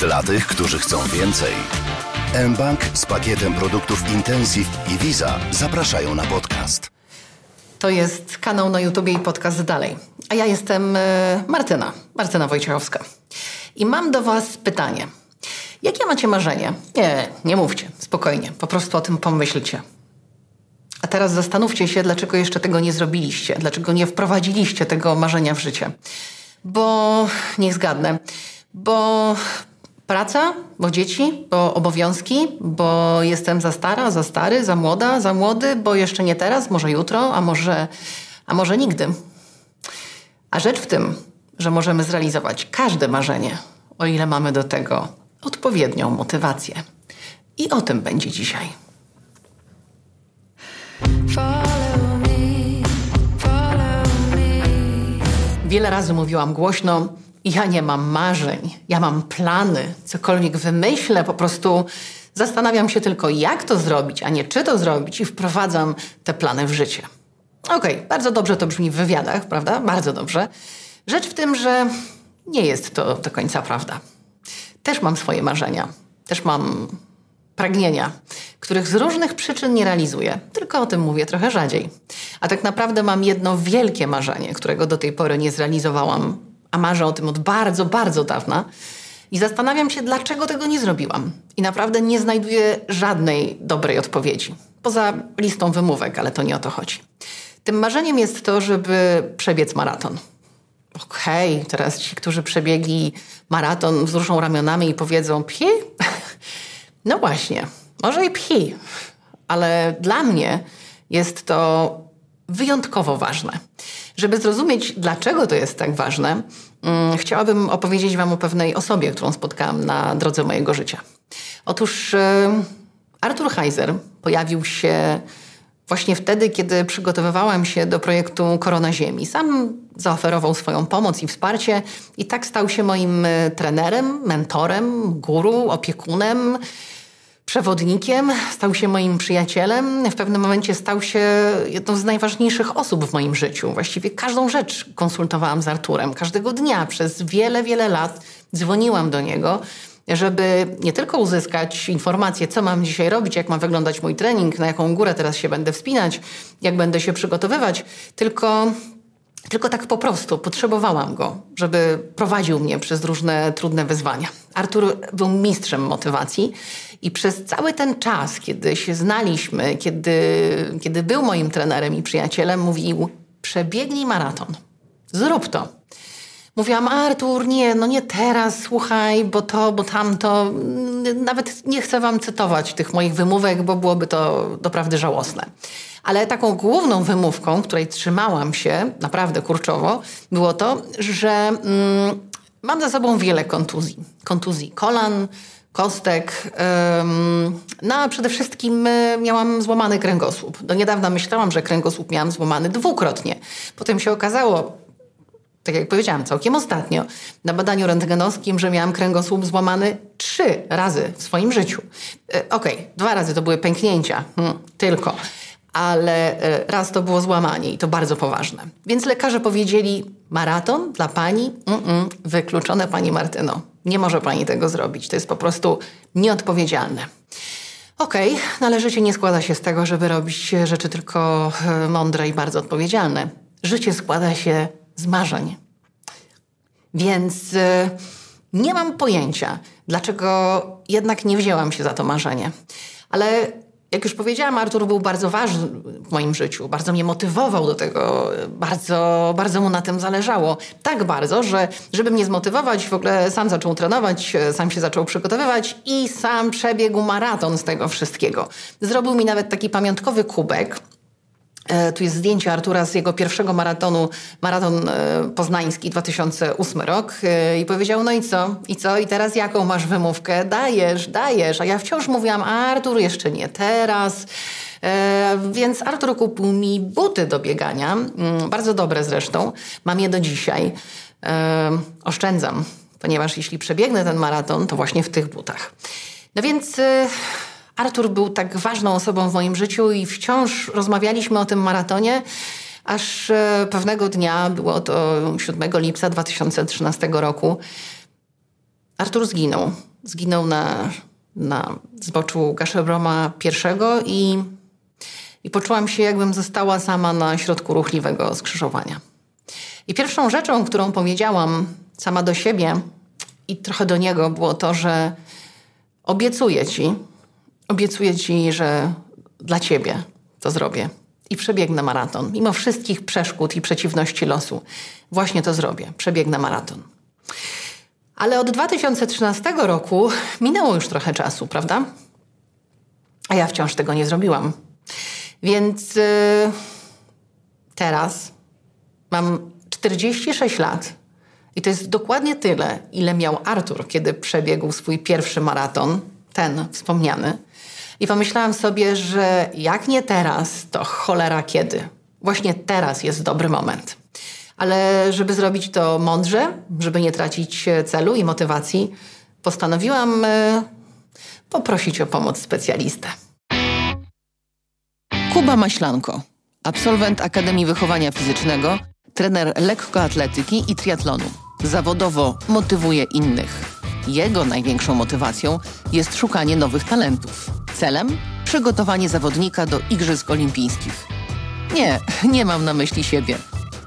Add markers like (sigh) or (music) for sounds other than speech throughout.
Dla tych, którzy chcą więcej. mBank z pakietem produktów Intensive i Visa zapraszają na podcast. To jest kanał na YouTubie i podcast dalej. A ja jestem e, Martyna, Martyna Wojciechowska. I mam do Was pytanie. Jakie macie marzenie? Nie, nie mówcie, spokojnie, po prostu o tym pomyślcie. A teraz zastanówcie się, dlaczego jeszcze tego nie zrobiliście, dlaczego nie wprowadziliście tego marzenia w życie. Bo, niech zgadnę, bo praca, bo dzieci, bo obowiązki, bo jestem za stara, za stary, za młoda, za młody, bo jeszcze nie teraz, może jutro, a może, a może nigdy. A rzecz w tym, że możemy zrealizować każde marzenie, o ile mamy do tego odpowiednią motywację. I o tym będzie dzisiaj. Wiele razy mówiłam głośno, ja nie mam marzeń, ja mam plany, cokolwiek wymyślę, po prostu zastanawiam się tylko, jak to zrobić, a nie czy to zrobić i wprowadzam te plany w życie. Okej, okay, bardzo dobrze to brzmi w wywiadach, prawda? Bardzo dobrze. Rzecz w tym, że nie jest to do końca prawda. Też mam swoje marzenia, też mam pragnienia, których z różnych przyczyn nie realizuję, tylko o tym mówię trochę rzadziej. A tak naprawdę mam jedno wielkie marzenie, którego do tej pory nie zrealizowałam, a marzę o tym od bardzo, bardzo dawna. I zastanawiam się, dlaczego tego nie zrobiłam. I naprawdę nie znajduję żadnej dobrej odpowiedzi. Poza listą wymówek, ale to nie o to chodzi. Tym marzeniem jest to, żeby przebiec maraton. Okej, okay, teraz ci, którzy przebiegli maraton, wzruszą ramionami i powiedzą: Pie? (laughs) No właśnie, może i pchi, ale dla mnie jest to wyjątkowo ważne. Żeby zrozumieć, dlaczego to jest tak ważne, hmm, chciałabym opowiedzieć Wam o pewnej osobie, którą spotkałam na drodze mojego życia. Otóż e, Arthur Heiser pojawił się właśnie wtedy, kiedy przygotowywałam się do projektu Korona Ziemi. Sam zaoferował swoją pomoc i wsparcie i tak stał się moim e, trenerem, mentorem, guru, opiekunem, przewodnikiem, stał się moim przyjacielem. W pewnym momencie stał się jedną z najważniejszych osób w moim życiu. Właściwie każdą rzecz konsultowałam z Arturem. Każdego dnia przez wiele, wiele lat dzwoniłam do niego żeby nie tylko uzyskać informacje, co mam dzisiaj robić, jak ma wyglądać mój trening, na jaką górę teraz się będę wspinać, jak będę się przygotowywać, tylko tylko tak po prostu potrzebowałam go, żeby prowadził mnie przez różne trudne wyzwania. Artur był mistrzem motywacji i przez cały ten czas, kiedy się znaliśmy, kiedy, kiedy był moim trenerem i przyjacielem, mówił: przebiegnij maraton, zrób to. Mówiłam, Artur, nie, no nie teraz, słuchaj, bo to, bo tamto. Nawet nie chcę wam cytować tych moich wymówek, bo byłoby to doprawdy żałosne. Ale taką główną wymówką, której trzymałam się naprawdę kurczowo, było to, że mm, mam za sobą wiele kontuzji. Kontuzji kolan, kostek. no a przede wszystkim e, miałam złamany kręgosłup. Do niedawna myślałam, że kręgosłup miałam złamany dwukrotnie. Potem się okazało, tak jak powiedziałam, całkiem ostatnio, na badaniu rentgenowskim, że miałam kręgosłup złamany trzy razy w swoim życiu. E, okej, okay, dwa razy to były pęknięcia, hmm, tylko ale e, raz to było złamanie i to bardzo poważne. Więc lekarze powiedzieli: maraton dla pani? Mm -mm, wykluczone pani Martyno. Nie może pani tego zrobić. To jest po prostu nieodpowiedzialne. Okej, okay, ale życie nie składa się z tego, żeby robić rzeczy tylko e, mądre i bardzo odpowiedzialne. Życie składa się z marzeń. Więc e, nie mam pojęcia, dlaczego jednak nie wzięłam się za to marzenie. Ale jak już powiedziałam, Artur był bardzo ważny w moim życiu, bardzo mnie motywował do tego, bardzo, bardzo mu na tym zależało. Tak bardzo, że żeby mnie zmotywować, w ogóle sam zaczął trenować, sam się zaczął przygotowywać i sam przebiegł maraton z tego wszystkiego. Zrobił mi nawet taki pamiątkowy kubek, tu jest zdjęcie Artura z jego pierwszego maratonu, maraton e, poznański 2008 rok e, i powiedział, no i co? I co? I teraz jaką masz wymówkę? Dajesz, dajesz. A ja wciąż mówiłam, Artur, jeszcze nie teraz. Więc Artur kupił mi buty do biegania, mm, bardzo dobre zresztą. Mam je do dzisiaj. Oszczędzam, ponieważ jeśli przebiegnę ten maraton, to właśnie w tych butach. No więc Artur był tak ważną osobą w moim życiu i wciąż rozmawialiśmy o tym maratonie, aż e, pewnego dnia, było to 7 lipca 2013 roku, Artur zginął. zginął na, na zboczu Gaszebroma I i, i poczułam się, jakbym została sama na środku ruchliwego skrzyżowania. I pierwszą rzeczą, którą powiedziałam sama do siebie i trochę do niego, było to, że obiecuję ci, obiecuję ci, że dla ciebie to zrobię i przebiegnę maraton. Mimo wszystkich przeszkód i przeciwności losu, właśnie to zrobię. Przebiegnę maraton. Ale od 2013 roku minęło już trochę czasu, prawda? A ja wciąż tego nie zrobiłam. Więc yy, teraz mam 46 lat i to jest dokładnie tyle, ile miał Artur, kiedy przebiegł swój pierwszy maraton, ten wspomniany. I pomyślałam sobie, że jak nie teraz, to cholera kiedy. Właśnie teraz jest dobry moment. Ale żeby zrobić to mądrze, żeby nie tracić celu i motywacji, postanowiłam e, poprosić o pomoc specjalistę. Kuba Maślanko, absolwent Akademii Wychowania Fizycznego, trener lekkoatletyki i triatlonu. Zawodowo motywuje innych. Jego największą motywacją jest szukanie nowych talentów. Celem? Przygotowanie zawodnika do Igrzysk Olimpijskich. Nie, (laughs) nie mam na myśli siebie.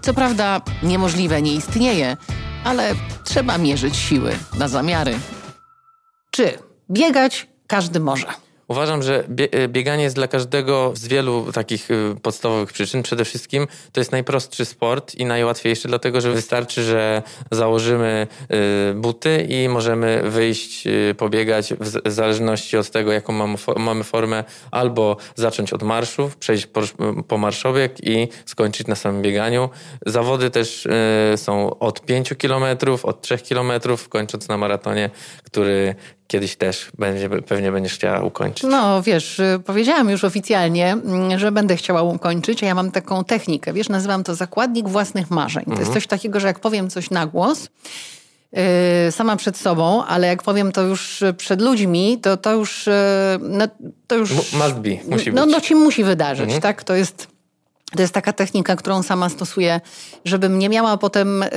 Co prawda, niemożliwe nie istnieje, ale trzeba mierzyć siły na zamiary. Czy biegać każdy może? Uważam, że y, bieganie jest dla każdego z wielu takich y, podstawowych przyczyn. Przede wszystkim to jest najprostszy sport i najłatwiejszy, dlatego że wystarczy, że założymy y, buty i możemy wyjść, pobiegać w zależności od tego, jaką mamy formę, albo zacząć od marszu, przejść po marszobieg i skończyć na samym bieganiu. Zawody też są od 5 km, od 3 km, kończąc na maratonie, który kiedyś też będzie, pewnie będziesz chciała ukończyć. No wiesz, y, powiedziałam już oficjalnie, mm, że będę chciała ukończyć, a ja mam taką technikę. Wiesz, nazywam to zakładnik własnych marzeń. Mhm. To jest mhm. coś takiego, że jak powiem coś na głos, yy, sama przed sobą, ale jak powiem to już przed ludźmi, to to już... Yy, no, to już Must be, musi no, być. No ci musi wydarzyć, mhm. tak? To jest... To jest taka technika, którą sama stosuję, żebym nie miała potem y,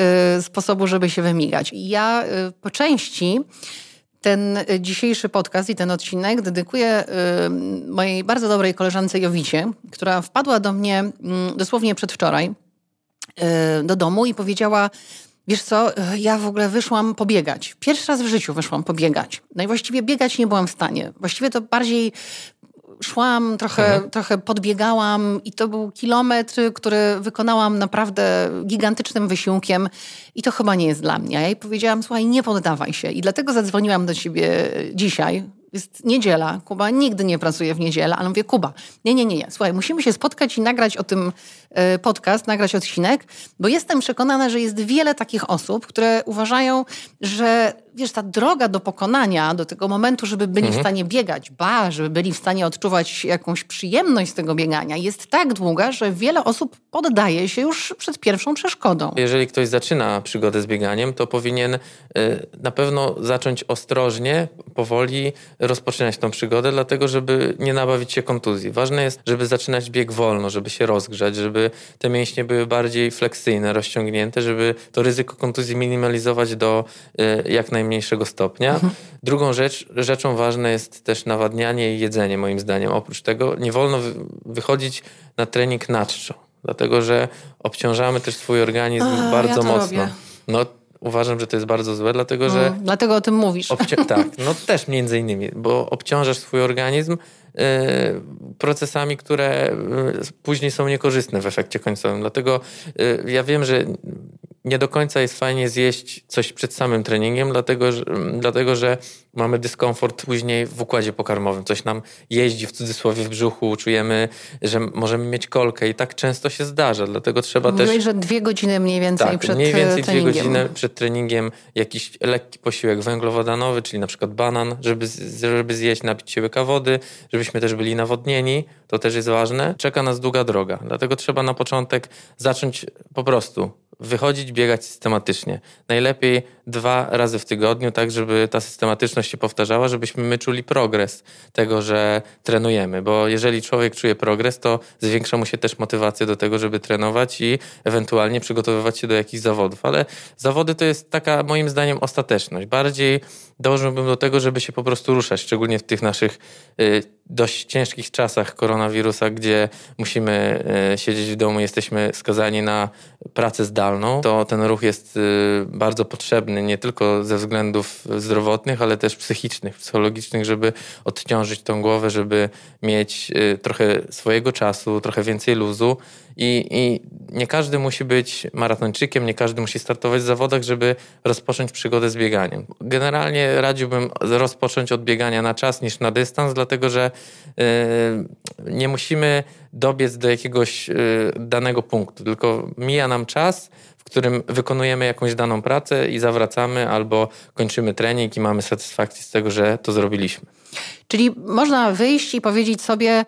sposobu, żeby się wymigać. I ja y, po części ten dzisiejszy podcast i ten odcinek dedykuję y, mojej bardzo dobrej koleżance Jowicie, która wpadła do mnie mm, dosłownie przedwczoraj y, do domu i powiedziała: Wiesz co, ja w ogóle wyszłam pobiegać. Pierwszy raz w życiu wyszłam pobiegać. No i właściwie biegać nie byłam w stanie. Właściwie to bardziej szłam, trochę, mhm. trochę podbiegałam i to był kilometr, który wykonałam naprawdę gigantycznym wysiłkiem i to chyba nie jest dla mnie. Ja jej powiedziałam, słuchaj, nie poddawaj się. I dlatego zadzwoniłam do ciebie dzisiaj, jest niedziela, Kuba nigdy nie pracuje w niedzielę, ale mówię, Kuba, nie, nie, nie, nie, słuchaj, musimy się spotkać i nagrać o tym podcast, nagrać odcinek, bo jestem przekonana, że jest wiele takich osób, które uważają, że wiesz, ta droga do pokonania, do tego momentu, żeby byli mhm. w stanie biegać, ba, żeby byli w stanie odczuwać jakąś przyjemność z tego biegania, jest tak długa, że wiele osób poddaje się już przed pierwszą przeszkodą. Jeżeli ktoś zaczyna przygodę z bieganiem, to powinien y, na pewno zacząć ostrożnie, powoli rozpoczynać tą przygodę, dlatego żeby nie nabawić się kontuzji. Ważne jest, żeby zaczynać bieg wolno, żeby się rozgrzać, żeby te mięśnie były bardziej fleksyjne, rozciągnięte, żeby to ryzyko kontuzji minimalizować do y, jak najmniejszego stopnia. Mhm. Drugą rzecz, rzeczą ważna jest też nawadnianie i jedzenie, moim zdaniem. Oprócz tego nie wolno wychodzić na trening na czczo, dlatego że obciążamy też swój organizm A, bardzo ja mocno. Robię. No, uważam, że to jest bardzo złe, dlatego że. Mm, dlatego o tym mówisz. (laughs) tak, no też między innymi, bo obciążasz swój organizm procesami, które y, później są niekorzystne w efekcie końcowym. Dlatego y, ja wiem, że nie do końca jest fajnie zjeść coś przed samym treningiem, dlatego że, dlatego, że mamy dyskomfort później w układzie pokarmowym. Coś nam jeździ w cudzysłowie w brzuchu, czujemy, że możemy mieć kolkę i tak często się zdarza, dlatego trzeba Mówiłeś, też... że dwie godziny mniej więcej tak, przed mniej więcej treningiem. dwie godziny przed treningiem jakiś lekki posiłek węglowodanowy, czyli na przykład banan, żeby, żeby zjeść, napić się łyka wody, żebyśmy też byli nawodnieni, to też jest ważne. Czeka nas długa droga, dlatego trzeba na początek zacząć po prostu wychodzić, biegać systematycznie. Najlepiej dwa razy w tygodniu, tak żeby ta systematyczność się powtarzała, żebyśmy my czuli progres tego, że trenujemy, bo jeżeli człowiek czuje progres, to zwiększa mu się też motywacja do tego, żeby trenować i ewentualnie przygotowywać się do jakichś zawodów. Ale zawody to jest taka moim zdaniem ostateczność. Bardziej dążyłbym do tego, żeby się po prostu ruszać, szczególnie w tych naszych y, dość ciężkich czasach koronawirusa, gdzie musimy y, siedzieć w domu, jesteśmy skazani na pracę zdalną, to ten ruch jest y, bardzo potrzebny nie tylko ze względów zdrowotnych, ale też psychicznych, psychologicznych, żeby odciążyć tą głowę, żeby mieć trochę swojego czasu, trochę więcej luzu i, I, nie każdy musi być maratończykiem, nie każdy musi startować w zawodach, żeby rozpocząć przygodę z bieganiem. Generalnie radziłbym rozpocząć od biegania na czas niż na dystans, dlatego że yy, nie musimy dobiec do jakiegoś yy, danego punktu, tylko mija nam czas, którym wykonujemy jakąś daną pracę i zawracamy albo kończymy trening i mamy satysfakcję z tego, że to zrobiliśmy. Czyli można wyjść i powiedzieć sobie,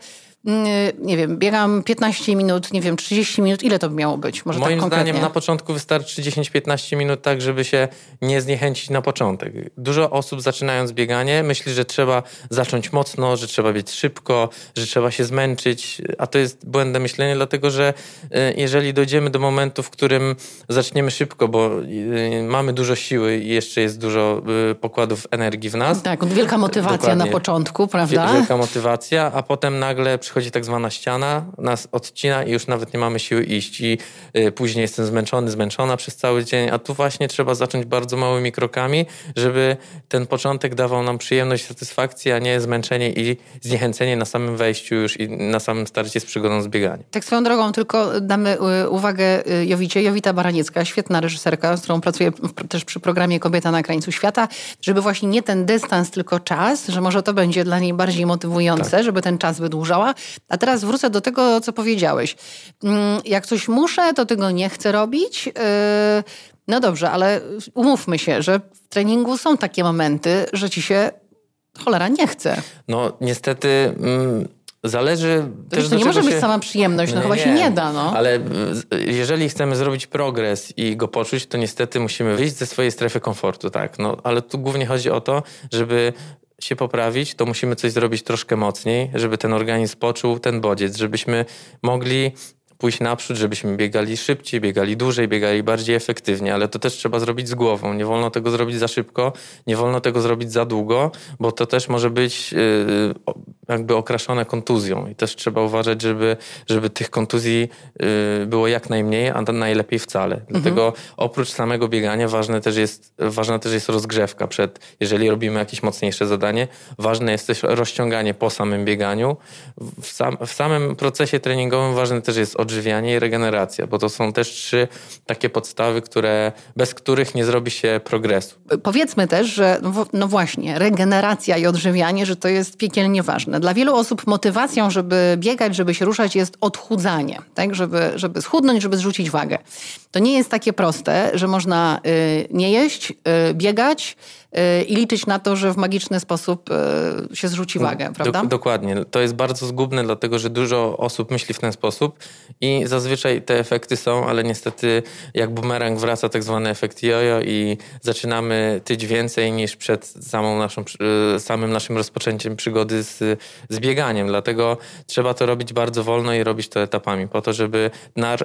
nie wiem, biegam 15 minut, nie wiem, 30 minut, ile to by miało być? Może tak Moim tak zdaniem na początku wystarczy 10-15 minut tak, żeby się nie zniechęcić na początek. Dużo osób zaczynając bieganie myśli, że trzeba zacząć mocno, że trzeba biec szybko, że trzeba się zmęczyć, a to jest błędne myślenie, dlatego że y, jeżeli dojdziemy do momentu, w którym zaczniemy szybko, bo y, mamy dużo siły i jeszcze jest dużo y, pokładów energii w nas. Tak, wielka motywacja Dokładnie. na początku, prawda? Wielka motywacja, a potem nagle przychodzi tak zwana ściana, nas odcina i już nawet nie mamy siły iść. I y, później jestem zmęczony, zmęczona przez cały dzień, a tu właśnie trzeba zacząć bardzo małymi krokami, żeby ten początek dawał nam przyjemność, satysfakcję, a nie zmęczenie i zniechęcenie na samym wejściu już i na samym starcie z przygodą z bieganiem. Tak swoją drogą, tylko damy y, uwagę y, Jowicie. Jowita Baraniecka, świetna reżyserka, z którą pracuję też przy programie Kobieta na krańcu świata, żeby właśnie nie ten dystans, tylko czas, że może to będzie dla niej bardziej motywujące, tak. żeby ten czas wydłużała, a teraz wrócę do tego, co powiedziałeś. Mm, jak coś muszę, to tego nie chcę robić. Yy, no dobrze, ale umówmy się, że w treningu są takie momenty, że ci się cholera nie chce. No niestety... Mm... Zależy to też to nie może się... być sama przyjemność, no nie, chyba nie, się nie da. No. Ale jeżeli chcemy zrobić progres i go poczuć, to niestety musimy wyjść ze swojej strefy komfortu, tak. No, ale tu głównie chodzi o to, żeby się poprawić, to musimy coś zrobić troszkę mocniej, żeby ten organizm poczuł ten bodziec, żebyśmy mogli pójść naprzód, żebyśmy biegali szybciej, biegali dłużej, biegali bardziej efektywnie, ale to też trzeba zrobić z głową. Nie wolno tego zrobić za szybko, nie wolno tego zrobić za długo, bo to też może być yy, jakby okraszone kontuzją i też trzeba uważać, żeby, żeby tych kontuzji yy, było jak najmniej, a najlepiej wcale. Mhm. Dlatego oprócz samego biegania ważne też jest, ważna też jest rozgrzewka przed, jeżeli robimy jakieś mocniejsze zadanie, ważne jest też rozciąganie po samym bieganiu. W, sam, w samym procesie treningowym ważne też jest odżywianie i regeneracja, bo to są też trzy takie podstawy, które, bez których nie zrobi się progresu. Powiedzmy też, że no, no właśnie, regeneracja i odżywianie, że to jest piekielnie ważne. Dla wielu osób motywacją, żeby biegać, żeby się ruszać jest odchudzanie, tak? żeby, żeby schudnąć, żeby zrzucić wagę. To nie jest takie proste, że można y, nie jeść, y, biegać, i liczyć na to, że w magiczny sposób e, się zrzuci wagę, prawda? dokładnie. To jest bardzo zgubne, dlatego że dużo osób myśli w ten sposób i zazwyczaj te efekty są, ale niestety jak bumerang wraca tak zwany efekt jojo i zaczynamy tyć więcej niż przed samą naszą, e, samym naszym rozpoczęciem przygody z, z bieganiem. Dlatego trzeba to robić bardzo wolno i robić to etapami, po to, żeby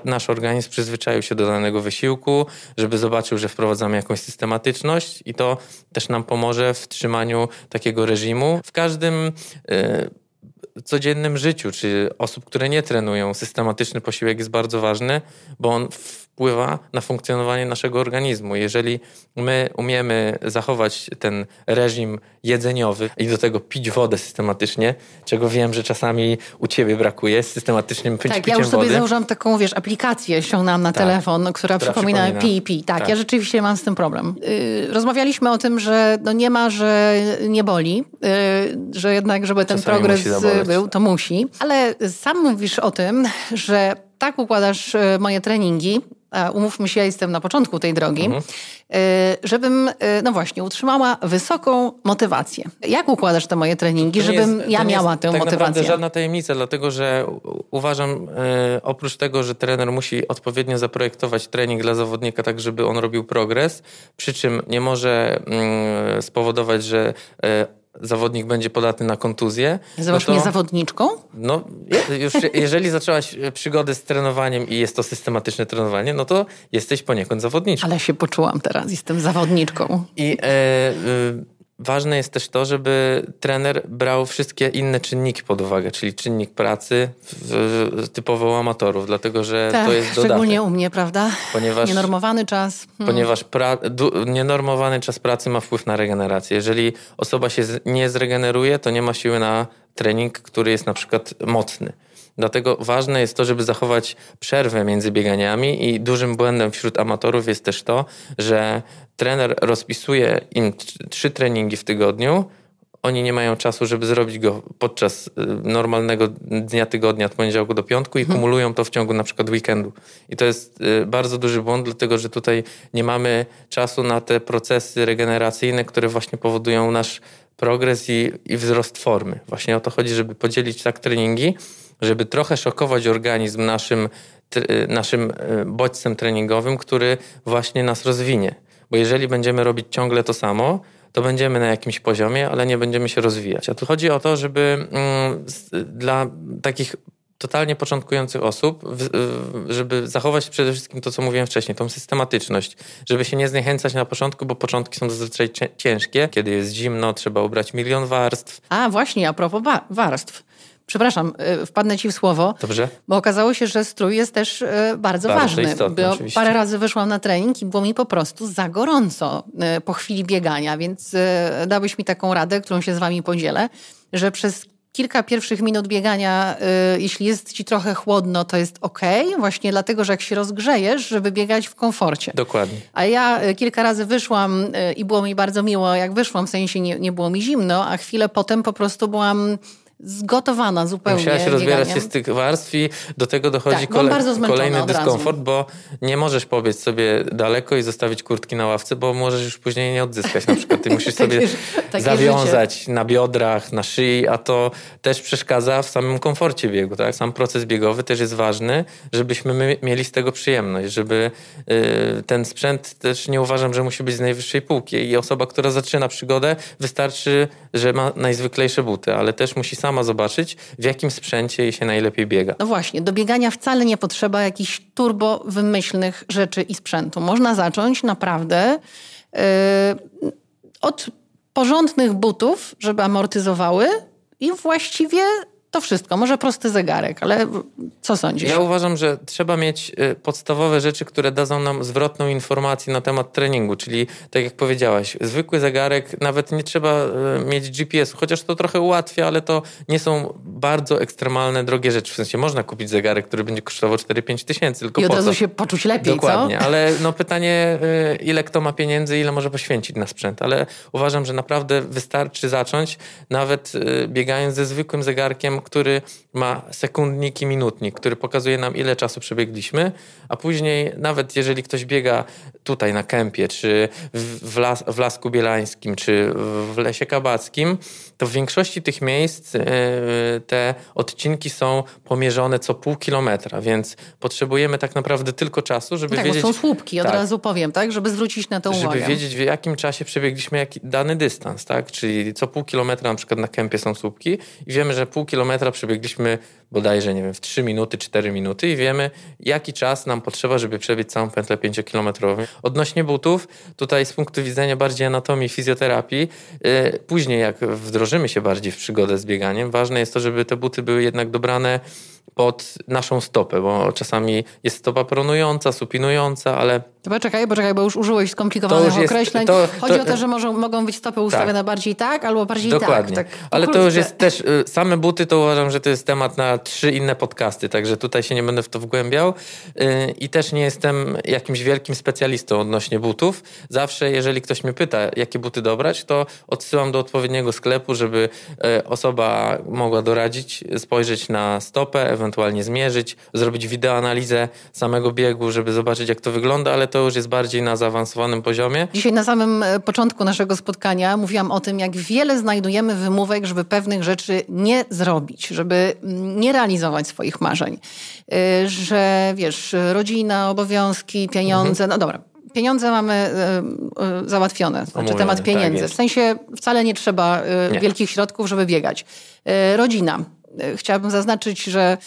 nasz organizm przyzwyczaił się do danego wysiłku, żeby zobaczył, że wprowadzamy jakąś systematyczność i to też nam pomoże w trzymaniu takiego reżimu. W każdym y, codziennym życiu, czy osób, które nie trenują, systematyczny posiłek jest bardzo ważny, bo on wpływa na funkcjonowanie naszego organizmu. Jeżeli my umiemy zachować ten reżim jedzeniowy i do tego pić wodę systematycznie, czego wiem, że czasami u ciebie brakuje, systematycznie pić Tak, ja już sobie założyłam taką, wiesz, aplikację, ściągnęłam na tak, telefon, która, która przypomina, przypomina pij, pij. Tak, tak, ja rzeczywiście mam z tym problem. Yy, rozmawialiśmy o tym, że no nie ma, że nie boli, yy, że jednak, żeby ten czasami progres był, to musi. Ale sam mówisz o tym, że tak układasz y, moje treningi, umówmy się, ja jestem na początku tej drogi, mhm. żebym, no właśnie, utrzymała wysoką motywację. Jak układasz te moje treningi, żebym jest, ja miała tę tak motywację? naprawdę żadna tajemnica, dlatego że uważam, oprócz tego, że trener musi odpowiednio zaprojektować trening dla zawodnika tak, żeby on robił progres, przy czym nie może mm, spowodować, że zawodnik będzie podatny na kontuzję. Nazywasz no to, mnie zawodniczką? No, już jeżeli zaczęłaś przygodę z trenowaniem i jest to systematyczne trenowanie, no to jesteś poniekąd zawodniczką. Ale się poczułam teraz, jestem zawodniczką. I e, y, Ważne jest też to, żeby trener brał wszystkie inne czynniki pod uwagę, czyli czynnik pracy typowo u amatorów, dlatego że tak, to jest dodatek. szczególnie u mnie, prawda? Ponieważ, nienormowany czas. Hmm. Ponieważ pra, du, nienormowany czas pracy ma wpływ na regenerację. Jeżeli osoba się nie zregeneruje, to nie ma siły na trening, który jest na przykład mocny. Dlatego ważne jest to, żeby zachować przerwę między bieganiami i dużym błędem wśród amatorów jest też to, że trener rozpisuje im trzy treningi w tygodniu, oni nie mają czasu, żeby zrobić go podczas y, normalnego dnia tygodnia, od poniedziałku do piątku i mhm. kumulują to w ciągu na przykład weekendu. I to jest y, bardzo duży błąd, dlatego że tutaj nie mamy czasu na te procesy regeneracyjne, które właśnie powodują nasz progres i, i wzrost formy. Właśnie o to chodzi, żeby podzielić tak treningi, żeby trochę szokować organizm naszym, naszym e, bodźcem treningowym, który właśnie nas rozwinie. Bo jeżeli będziemy robić ciągle to samo, to będziemy na jakimś poziomie, ale nie będziemy się rozwijać. A tu chodzi o to, żeby mm, dla takich totalnie początkujących osób, żeby zachować przede wszystkim to, co mówiłem wcześniej, tą systematyczność, żeby się nie zniechęcać na początku, bo początki są zazwyczaj ciężkie. Kiedy jest zimno, trzeba ubrać milion warstw. A właśnie, a propos warstw. Przepraszam, y, wpadnę ci w słowo. Dobrze. Bo okazało się, że strój jest też y, bardzo, bardzo ważny. Istotny, bo oczywiście. parę razy wyszłam na trening i było mi po prostu za gorąco y, po chwili biegania, więc dałeś mi taką radę, którą się z wami podzielę, że przez kilka pierwszych minut biegania, jeśli jest ci trochę chłodno, to jest ok, właśnie dlatego, że jak się rozgrzejesz, żeby biegać w komforcie. Dokładnie. A ja kilka razy wyszłam i było mi bardzo miło, jak wyszłam, w sensie nie, nie było mi zimno, a chwilę potem po prostu byłam zgotowana zupełnie. Musiałaś rozbierać się z tych warstw i do tego dochodzi tak, kole kolejny dyskomfort, bo nie możesz pobiec sobie daleko i zostawić kurtki na ławce, bo możesz już później nie odzyskać. Na przykład ty (laughs) musisz sobie zawiązać życie. na biodrach, na szyi, a to też przeszkadza w samym komforcie biegu. Tak? Sam proces biegowy też jest ważny, żebyśmy mieli z tego przyjemność, żeby yy, ten sprzęt też nie uważam, że musi być z najwyższej półki i osoba, która zaczyna przygodę, wystarczy, że ma najzwyklejsze buty, ale też musi sam sama zobaczyć, w jakim sprzęcie jej się najlepiej biega. No właśnie, do biegania wcale nie potrzeba jakichś turbo wymyślnych rzeczy i sprzętu. Można zacząć naprawdę yy, od porządnych butów, żeby amortyzowały i właściwie to wszystko. Może prosty zegarek, ale co sądzisz? Ja uważam, że trzeba mieć y, podstawowe rzeczy, które dadzą nam zwrotną informację na temat treningu, czyli tak jak powiedziałaś, zwykły zegarek, nawet nie trzeba y, mieć GPS-u, chociaż to trochę ułatwia, ale to nie są bardzo ekstremalne, drogie rzeczy. W sensie można kupić zegarek, który będzie kosztował 4-5 tysięcy, tylko I od razu się poczuć lepiej, Dokładnie, co? (laughs) ale no pytanie, y, ile kto ma pieniędzy, ile może poświęcić na sprzęt, ale uważam, że naprawdę wystarczy zacząć, nawet biegając ze zwykłym zegarkiem, który ma sekundnik i minutnik, który pokazuje nam, ile czasu przebiegliśmy, a później, nawet jeżeli ktoś biega tutaj na kępie, czy w, las, w Lasku Bielańskim, czy w Lesie Kabackim, to w większości tych miejsc e, te odcinki są pomierzone co pół kilometra, więc potrzebujemy tak naprawdę tylko czasu, żeby tak, wiedzieć... Tak, są słupki, od tak, razu powiem, tak? Żeby zwrócić na to żeby uwagę. Żeby wiedzieć, w jakim czasie przebiegliśmy jaki, dany dystans, tak? Czyli co pół kilometra na przykład na kępie są słupki i wiemy, że pół kilometra przebiegliśmy bodajże, nie wiem, w 3 minuty, 4 minuty i wiemy, jaki czas nam potrzeba, żeby przebiec całą pętlę 5-kilometrową. Odnośnie butów, tutaj z punktu widzenia bardziej anatomii, fizjoterapii, yy, później jak wdrożymy się bardziej w przygodę z bieganiem, ważne jest to, żeby te buty były jednak dobrane pod naszą stopę, bo czasami jest stopa pronująca, supinująca, ale Poczekaj, poczekaj, bo już użyłeś skomplikowanych To już określeń. to- Chodzi to- o to, że może, mogą być stopy ustawione bardziej tak, albo bardziej Dokładnie. tak. tak Ale to już jest też, y, same buty to uważam, że to jest temat na trzy inne podcasty, także tutaj się nie będę w to wgłębiał. Y, I też nie jestem jakimś wielkim specjalistą odnośnie butów. Zawsze, jeżeli ktoś mnie pyta, jakie buty dobrać, to odsyłam do odpowiedniego sklepu, żeby y, osoba mogła doradzić, spojrzeć na stopę, ewentualnie zmierzyć, zrobić wideoanalizę samego biegu, żeby zobaczyć, jak to wygląda, ale to już jest bardziej na zaawansowanym poziomie. Dzisiaj na samym e, początku naszego spotkania mówiłam o tym, jak wiele znajdujemy wymówek, żeby pewnych rzeczy nie zrobić, żeby mm, nie realizować swoich marzeń. Y, Że wiesz, rodzina, obowiązki, pieniądze, no dobra. Pieniądze mamy y, y, załatwione, znaczy Omówione, temat tak pieniędzy. jest. w sensie wcale nie trzeba y, Nie. wielkich środków, żeby biegać. Rodzina. Y, Chciałabym zaznaczyć, że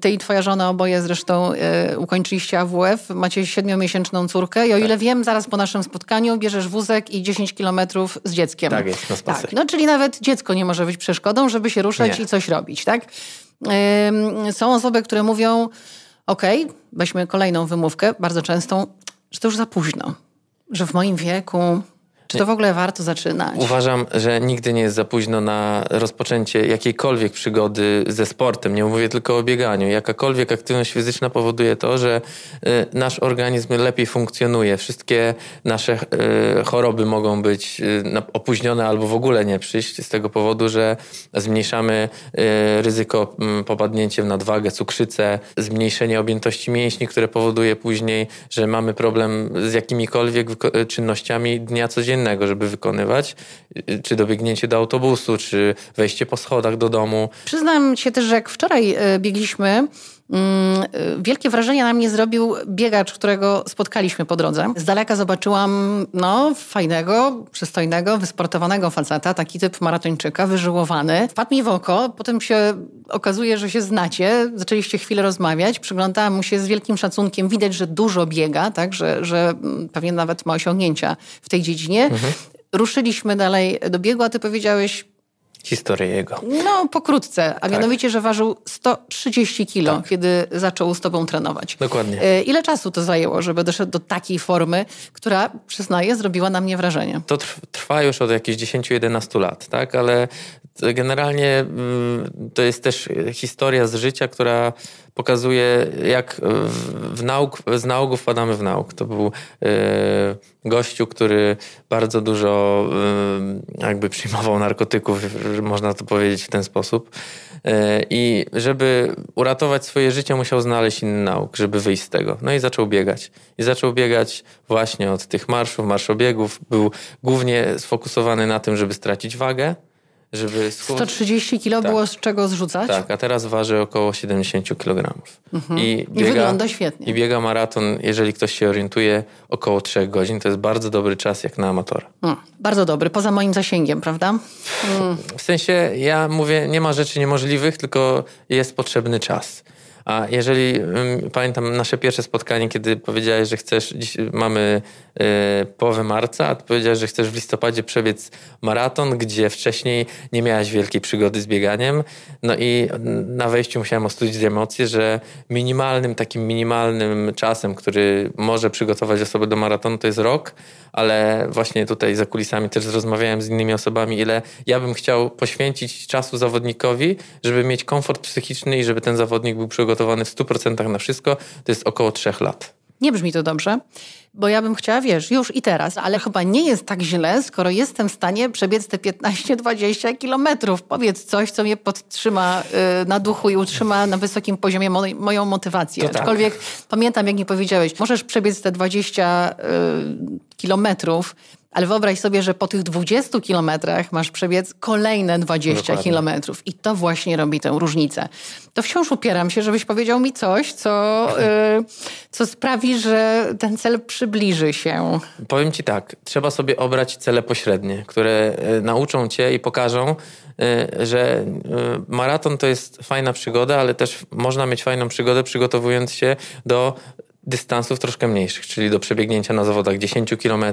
ty i twoja żona oboje zresztą y, ukończyliście AWF, macie siedmiomiesięczną córkę i o Tak. ile wiem, zaraz po naszym spotkaniu bierzesz wózek i 10 kilometrów z dzieckiem. Tak jest, na spacer. Tak, no czyli nawet dziecko nie może być przeszkodą, żeby się ruszać Nie. i coś robić, tak? Są osoby, które mówią, okej, weźmy kolejną wymówkę, bardzo częstą, że to już za późno, że w moim wieku, czy to w ogóle warto zaczynać? Uważam, że nigdy nie jest za późno na rozpoczęcie jakiejkolwiek przygody ze sportem. Nie mówię tylko o bieganiu. Jakakolwiek aktywność fizyczna powoduje to, że y, nasz organizm lepiej funkcjonuje. Wszystkie nasze y, choroby mogą być y, opóźnione albo w ogóle nie przyjść z tego powodu, że zmniejszamy ryzyko mm, popadnięciem nadwagę, cukrzycę, zmniejszenie objętości mięśni, które powoduje później, że mamy problem z jakimikolwiek czynnościami dnia codziennego, żeby wykonywać, y, czy dobiegnięcie do autobusu, czy wejście po schodach do domu. Przyznam się też, że jak wczoraj e, biegliśmy, wielkie wrażenie na mnie zrobił biegacz, którego spotkaliśmy po drodze. Z daleka zobaczyłam no, fajnego, przystojnego, wysportowanego faceta, taki typ maratończyka, wyżyłowany. Wpadł mi w oko, potem się okazuje, że się znacie, zaczęliście chwilę rozmawiać, przyglądałam mu się z wielkim szacunkiem, widać, że dużo biega, tak, że, że mm, pewnie nawet ma osiągnięcia w tej dziedzinie. Ruszyliśmy dalej do biegu, a ty powiedziałeś, Historię jego. no, pokrótce, a Tak. mianowicie, że ważył 130 kilo, kiedy zaczął z tobą trenować. Dokładnie. E, Ile czasu to zajęło, żeby doszedł do takiej formy, która, przyznaję, zrobiła na mnie wrażenie? To trw- trwa już od jakichś 10-11 lat, tak? Ale generalnie mm, to jest też historia z życia, która pokazuje, jak w, nauk, z nauku wpadamy w nauk. To był e, gościu, który bardzo dużo e, jakby przyjmował narkotyków, można to powiedzieć w ten sposób. E, I żeby uratować swoje życie, musiał znaleźć inny nauk, żeby wyjść z tego. No i zaczął biegać. I zaczął biegać właśnie od tych marszów, marszobiegów. Był głównie sfokusowany na tym, żeby stracić wagę, żeby schud- 130 kilo Tak. było z czego zrzucać? tak, a teraz waży około 70 kg. I, I wygląda świetnie. I biega maraton, jeżeli ktoś się orientuje, około 3 godzin. To jest bardzo dobry czas jak na amatora. Mm, bardzo dobry, poza moim zasięgiem, prawda? W sensie, ja mówię, nie ma rzeczy niemożliwych, tylko jest potrzebny czas. A jeżeli pamiętam nasze pierwsze spotkanie, kiedy powiedziałeś, że chcesz, dziś mamy y, połowę marca, a ty powiedziałeś, że chcesz w listopadzie przebiec maraton, gdzie wcześniej nie miałaś wielkiej przygody z bieganiem. No i na wejściu musiałem ostudzić emocje, że minimalnym, takim minimalnym czasem, który może przygotować osobę do maratonu, to jest rok, ale właśnie tutaj za kulisami też rozmawiałem z innymi osobami, ile ja bym chciał poświęcić czasu zawodnikowi, żeby mieć komfort psychiczny i żeby ten zawodnik był przygotowany w 100% na wszystko, to jest około trzech lat. Nie brzmi to dobrze, bo ja bym chciała, wiesz, już i teraz, ale chyba nie jest tak źle, skoro jestem w stanie przebiec te 15-20 kilometrów. Powiedz coś, co mnie podtrzyma y, na duchu i utrzyma na wysokim poziomie mo- moją motywację. To tak. Aczkolwiek pamiętam, jak mi powiedziałeś, możesz przebiec te 20 y, kilometrów, ale wyobraź sobie, że po tych 20 kilometrach masz przebiec kolejne 20 Dokładnie. kilometrów. I to właśnie robi tę różnicę. To wciąż upieram się, żebyś powiedział mi coś, co, (laughs) y, co sprawi, że ten cel przybliży się. Powiem ci tak, trzeba sobie obrać cele pośrednie, które e, nauczą cię i pokażą, e, że e, maraton to jest fajna przygoda, ale też można mieć fajną przygodę przygotowując się do dystansów troszkę mniejszych, czyli do przebiegnięcia na zawodach 10 km,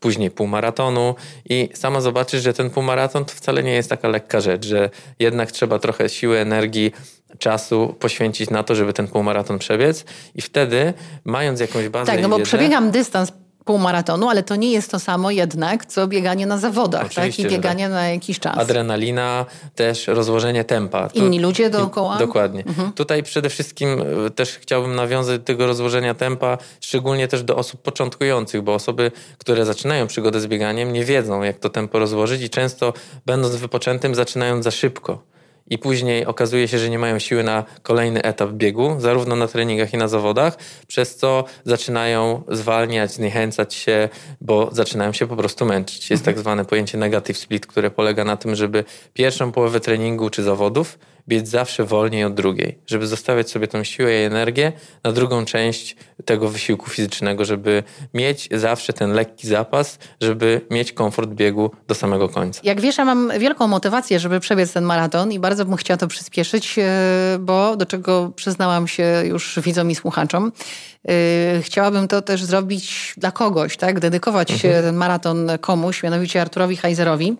później półmaratonu. I sama zobaczysz, że ten półmaraton to wcale nie jest taka lekka rzecz, że jednak trzeba trochę siły, energii, czasu poświęcić na to, żeby ten półmaraton przebiec. I wtedy, mając jakąś bazę Tak, no bo wiedzę, przebiegam dystans półmaratonu, ale to nie jest to samo jednak, co bieganie na zawodach, Oczywiście, tak? I że bieganie tak. na jakiś czas. Adrenalina, też rozłożenie tempa. Tu- Inni ludzie dookoła? Dokładnie. Tutaj przede wszystkim e, też chciałbym nawiązać do tego rozłożenia tempa, szczególnie też do osób początkujących, bo osoby, które zaczynają przygodę z bieganiem, nie wiedzą, jak to tempo rozłożyć i często, będąc wypoczętym, zaczynają za szybko. I później okazuje się, że nie mają siły na kolejny etap biegu, zarówno na treningach i na zawodach, przez co zaczynają zwalniać, zniechęcać się, bo zaczynają się po prostu męczyć. Jest tak zwane pojęcie negative split, które polega na tym, żeby pierwszą połowę treningu czy zawodów biec zawsze wolniej od drugiej, żeby zostawiać sobie tą siłę i energię na drugą część tego wysiłku fizycznego, żeby mieć zawsze ten lekki zapas, żeby mieć komfort biegu do samego końca. Jak wiesz, ja mam wielką motywację, żeby przebiec ten maraton i bardzo bym chciała to przyspieszyć, e, bo do czego przyznałam się już widzom i słuchaczom, e, chciałabym to też zrobić dla kogoś, tak? Dedykować mhm. ten maraton komuś, mianowicie Arturowi Heiserowi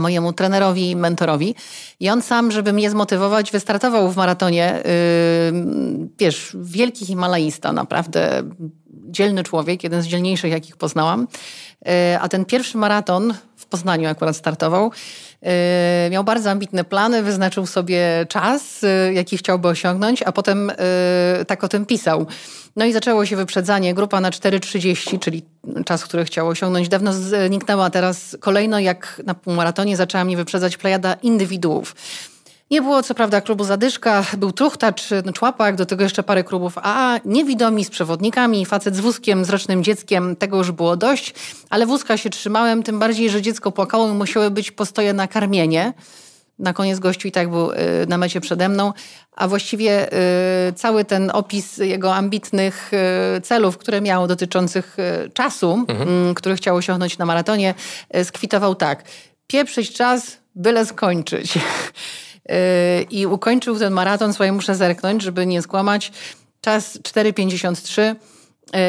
mojemu trenerowi, mentorowi. I on sam, żeby mnie zmotywować, wystartował w maratonie. Yy, wiesz, wielki Himalajista, naprawdę dzielny człowiek, jeden z dzielniejszych, jakich poznałam. Yy, a ten pierwszy maraton Poznaniu akurat startował. Yy, miał bardzo ambitne plany, wyznaczył sobie czas, yy, jaki chciałby osiągnąć, a potem yy, tak o tym pisał. No i zaczęło się wyprzedzanie. Grupa na 4,30, czyli czas, który chciał osiągnąć, dawno zniknęła. Teraz kolejno, jak na półmaratonie, zaczęła mnie wyprzedzać plejada indywiduów. Nie było co prawda klubu Zadyszka, był truchtacz, no, człapak, do tego jeszcze parę klubów A, niewidomi z przewodnikami, facet z wózkiem, z rocznym dzieckiem, tego już było dość, ale wózka się trzymałem, tym bardziej, że dziecko płakało i musiały być postoje na karmienie. Na koniec gościu i tak był y, na mecie przede mną, a właściwie y, cały ten opis jego ambitnych y, celów, które miał dotyczących czasu, mhm. który chciał osiągnąć na maratonie, skwitował tak. Pieprzyć czas, byle skończyć. (laughs) I ukończył ten maraton, swoje muszę zerknąć, żeby nie skłamać. Czas 4,53,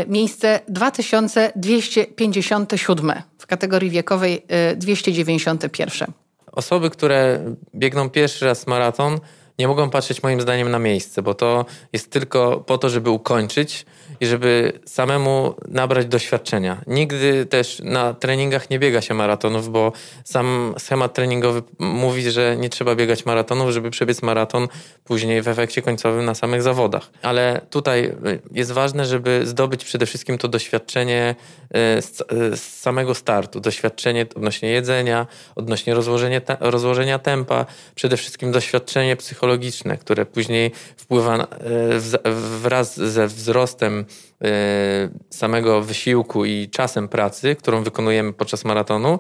miejsce 2257 w kategorii wiekowej 291. Osoby, które biegną pierwszy raz maraton, nie mogą patrzeć moim zdaniem na miejsce, bo to jest tylko po to, żeby ukończyć i żeby samemu nabrać doświadczenia. Nigdy też na treningach nie biega się maratonów, bo sam schemat treningowy mówi, że nie trzeba biegać maratonów, żeby przebiec maraton później w efekcie końcowym na samych zawodach. Ale tutaj jest ważne, żeby zdobyć przede wszystkim to doświadczenie e, z, e, z samego startu, doświadczenie odnośnie jedzenia, odnośnie rozłożenia, rozłożenia tempa, przede wszystkim doświadczenie psychologiczne, które później wpływa wraz ze wzrostem samego wysiłku i czasem pracy, którą wykonujemy podczas maratonu,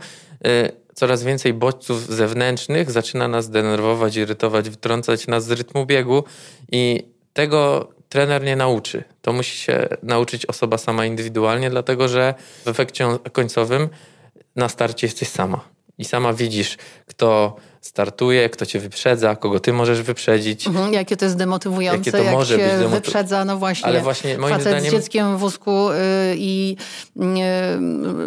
coraz więcej bodźców zewnętrznych zaczyna nas denerwować, irytować, wytrącać nas z rytmu biegu i tego trener nie nauczy. To musi się nauczyć osoba sama indywidualnie, dlatego że w efekcie końcowym na starcie jesteś sama. I sama widzisz, kto startuje, kto cię wyprzedza, kogo ty możesz wyprzedzić. Mhm, jakie to jest demotywujące, jakie to jak może się być demoty... wyprzedza, no właśnie, Ale właśnie moim facet zdaniem... z dzieckiem w wózku yy, i yy,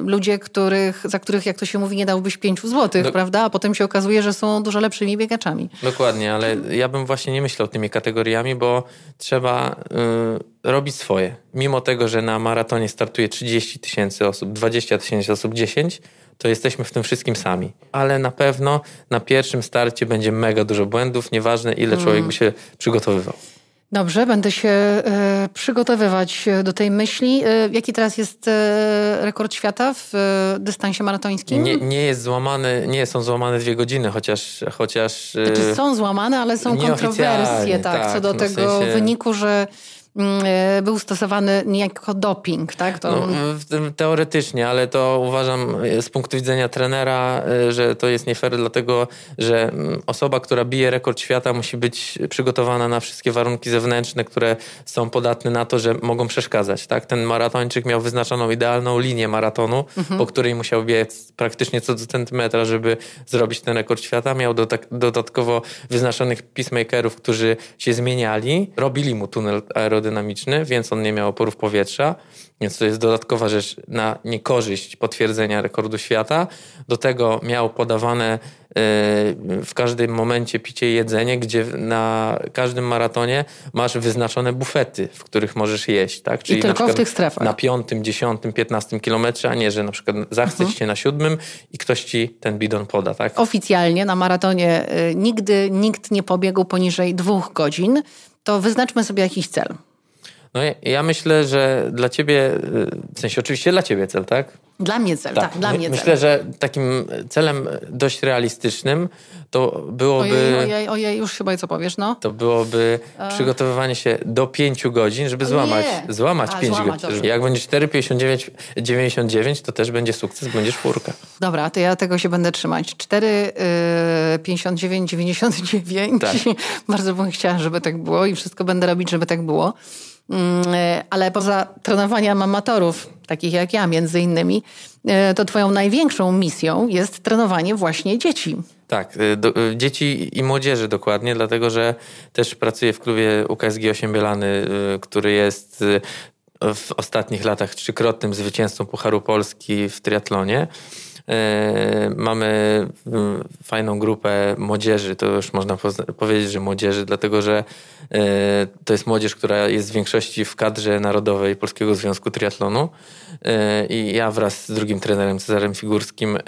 ludzie, których, za których, jak to się mówi, nie dałbyś pięciu złotych, Do... prawda? A potem się okazuje, że są dużo lepszymi biegaczami. Dokładnie, ale ja bym właśnie nie myślał tymi kategoriami, bo trzeba yy, robić swoje. Mimo tego, że na maratonie startuje 30 tysięcy osób, 20 tysięcy osób, 10 to jesteśmy w tym wszystkim sami. Ale na pewno na pierwszym starcie będzie mega dużo błędów, nieważne ile człowiek mm. by się przygotowywał. Dobrze, będę się e, przygotowywać do tej myśli. E, jaki teraz jest e, rekord świata w e, dystansie maratońskim? Nie, nie jest złamany, nie są złamane dwie godziny, chociaż... chociaż e, znaczy są złamane, ale są kontrowersje tak, tak, co do no tego sensie... wyniku, że e, był stosowany niejako doping, tak? To... No, teoretycznie, ale to uważam e, z punktu widzenia trenera, e, że to jest nie fair, dlatego że mm, osoba, która bije rekord świata musi być przygotowana na wszystkie warunki zewnętrzne, które są podatne na to, że mogą przeszkadzać, tak? Ten maratończyk miał wyznaczoną idealną linię maratonu, mhm. po której musiał biec praktycznie co do centymetra, żeby zrobić ten rekord świata. Miał dodatkowo wyznaczonych peacemakerów, którzy się zmieniali, robili mu tunel aerodynamiczny aerodynamiczny, więc on nie miał oporów powietrza, więc to jest dodatkowa rzecz na niekorzyść potwierdzenia rekordu świata. Do tego miał podawane w każdym momencie picie i jedzenie, gdzie na każdym maratonie masz wyznaczone bufety, w których możesz jeść. Tak? Czyli I tylko w tych strefach. Na piątym, dziesiątym, piętnastym kilometrze, a nie, że na przykład zachce mhm. na siódmym i ktoś ci ten bidon poda. Tak? Oficjalnie na maratonie y, nigdy nikt nie pobiegł poniżej dwóch godzin. To wyznaczmy sobie jakiś cel. No ja myślę, że dla ciebie, w sensie oczywiście dla ciebie cel, tak? Dla mnie cel, tak, tak dla mnie Myślę, cel. że takim celem dość realistycznym to byłoby... Ojej, ojej, ojej, już chyba co powiesz, no. To byłoby A... przygotowywanie się do pięciu godzin, żeby złamać, złamać A, 5 złamać, godzin. Dobrze. Jak będzie 4,59, 99, to też będzie sukces, będzie czwórka. Dobra, to ja tego się będę trzymać. 4,59, 99. Tak. (laughs) Bardzo bym chciała, żeby tak było i wszystko będę robić, żeby tak było. Mm, e, ale poza trenowaniem amatorów, takich jak ja między innymi, e, to twoją największą misją jest trenowanie właśnie dzieci. Tak, e, do, dzieci i młodzieży dokładnie, dlatego że też pracuję w klubie UKSG 8 Bielany, który jest w ostatnich latach trzykrotnym zwycięzcą Pucharu Polski w triatlonie. E, mamy mm, fajną grupę młodzieży, to już można powiedzieć, że młodzieży, dlatego że e, to jest młodzież, która jest w większości w kadrze narodowej Polskiego Związku Triatlonu e, i ja wraz z drugim trenerem Cezarem Figurskim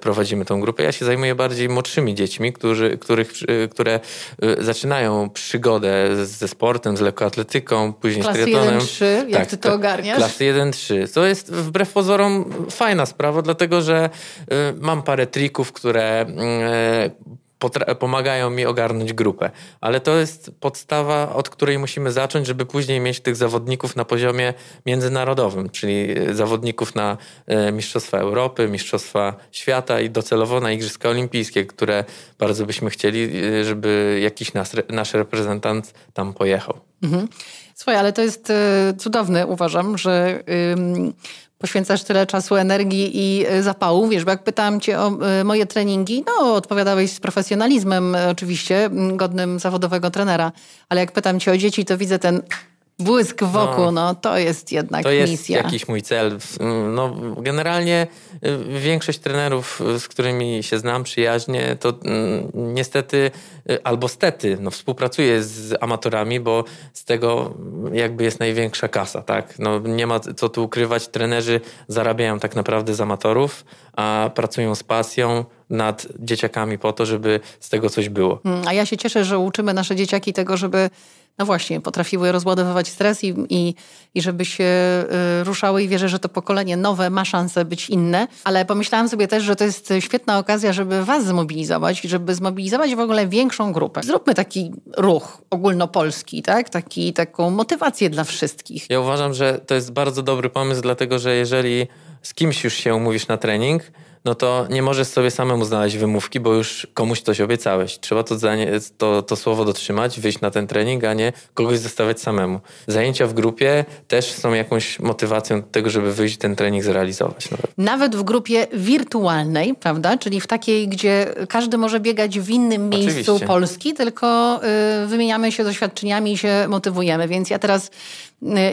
prowadzimy tą grupę. Ja się zajmuję bardziej młodszymi dziećmi, którzy, których, które zaczynają przygodę ze sportem, z lekkoatletyką, później klasy z triatlonem. 1-3, jak tak, ty to ogarniasz? Klasy 1-3. To jest wbrew pozorom fajna sprawa, dlatego że mam parę trików, które y, pomagają mi ogarnąć grupę. Ale to jest podstawa, od której musimy zacząć, żeby później mieć tych zawodników na poziomie międzynarodowym, czyli y, zawodników na Mistrzostwa Europy, Mistrzostwa Świata i docelowo na Igrzyska Olimpijskie, które bardzo byśmy chcieli, żeby jakiś nasz, nasz reprezentant tam pojechał. Mhm. Słuchaj, ale to jest cudowne, uważam, że poświęcasz tyle czasu, energii i y, zapału. Wiesz, bo jak pytałam cię o y, moje treningi, no odpowiadałeś z profesjonalizmem oczywiście, godnym zawodowego trenera, ale jak pytam cię o dzieci, to widzę ten błysk wokół, no, no to jest jednak to jest misja. jakiś mój cel. No, generalnie y, większość trenerów, z którymi się znam przyjaźnie, to mm, niestety albo stety, no, współpracuję z amatorami, bo z tego jakby jest największa kasa, tak? No, nie ma co tu ukrywać, trenerzy zarabiają tak naprawdę z amatorów, a pracują z pasją nad dzieciakami po to, żeby z tego coś było. Mm, a ja się cieszę, że uczymy nasze dzieciaki tego, żeby no właśnie, potrafiły rozładowywać stres i, i, i żeby się y, ruszały i wierzę, że to pokolenie nowe ma szansę być inne, ale pomyślałam sobie też, że to jest świetna okazja, żeby was zmobilizować, żeby zmobilizować w ogóle większą grupę. Zróbmy taki ruch ogólnopolski, tak? Taki, taką motywację dla wszystkich. Ja uważam, że to jest bardzo dobry pomysł, dlatego że jeżeli z kimś już się umówisz na trening, no to nie możesz sobie samemu znaleźć wymówki, bo już komuś coś obiecałeś. Trzeba to, to, to słowo dotrzymać, wyjść na ten trening, a nie kogoś zostawiać samemu. Zajęcia w grupie też są jakąś motywacją do tego, żeby wyjść ten trening zrealizować. Nawet. nawet w grupie wirtualnej, prawda? Czyli w takiej, gdzie każdy może biegać w innym miejscu Oczywiście. Polski, tylko y, wymieniamy się doświadczeniami i się motywujemy. Więc ja teraz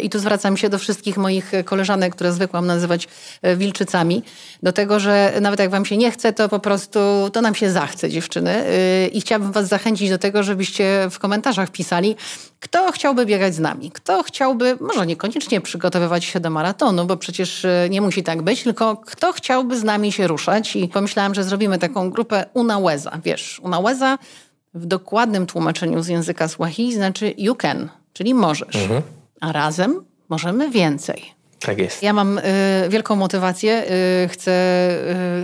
i tu zwracam się do wszystkich moich koleżanek, które zwykłam nazywać e, wilczycami, do tego, że nawet jak wam się nie chce, to po prostu to nam się zachce, dziewczyny. E, I chciałabym was zachęcić do tego, żebyście w komentarzach pisali, kto chciałby biegać z nami, kto chciałby, może niekoniecznie przygotowywać się do maratonu, bo przecież e, nie musi tak być, tylko kto chciałby z nami się ruszać. I pomyślałam, że zrobimy taką grupę Unaweza. Wiesz, Unaweza w dokładnym tłumaczeniu z języka Swahili znaczy you can, czyli możesz. Mhm a razem możemy więcej. Tak jest. Ja mam y, wielką motywację, y, chcę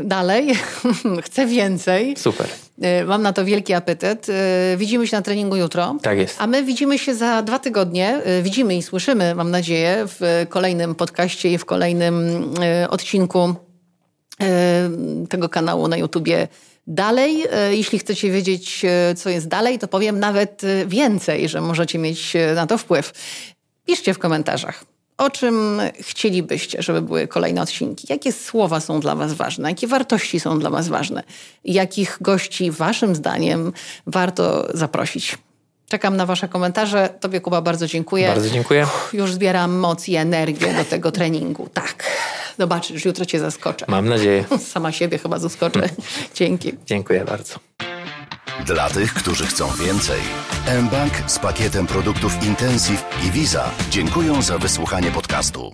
y, dalej, (laughs) chcę więcej. Super. Y, mam na to wielki apetyt. Y, widzimy się na treningu jutro. Tak jest. A my widzimy się za dwa tygodnie. Y, widzimy i słyszymy, mam nadzieję, w kolejnym podcaście i w kolejnym odcinku tego kanału na YouTubie dalej. Jeśli chcecie wiedzieć, co jest dalej, to powiem nawet więcej, że możecie mieć na to wpływ. Piszcie w komentarzach, o czym chcielibyście, żeby były kolejne odcinki. Jakie słowa są dla Was ważne? Jakie wartości są dla Was ważne? Jakich gości Waszym zdaniem warto zaprosić? Czekam na Wasze komentarze. Tobie, Kuba, bardzo dziękuję. Bardzo dziękuję. Uff, już zbieram moc i energię do tego treningu. Tak. Zobaczysz, jutro Cię zaskoczę. Mam nadzieję. (laughs) Sama siebie chyba zaskoczę. Dzięki. Dziękuję bardzo. Dla tych, którzy chcą więcej, mBank z pakietem produktów Intensive i Visa dziękują za wysłuchanie podcastu.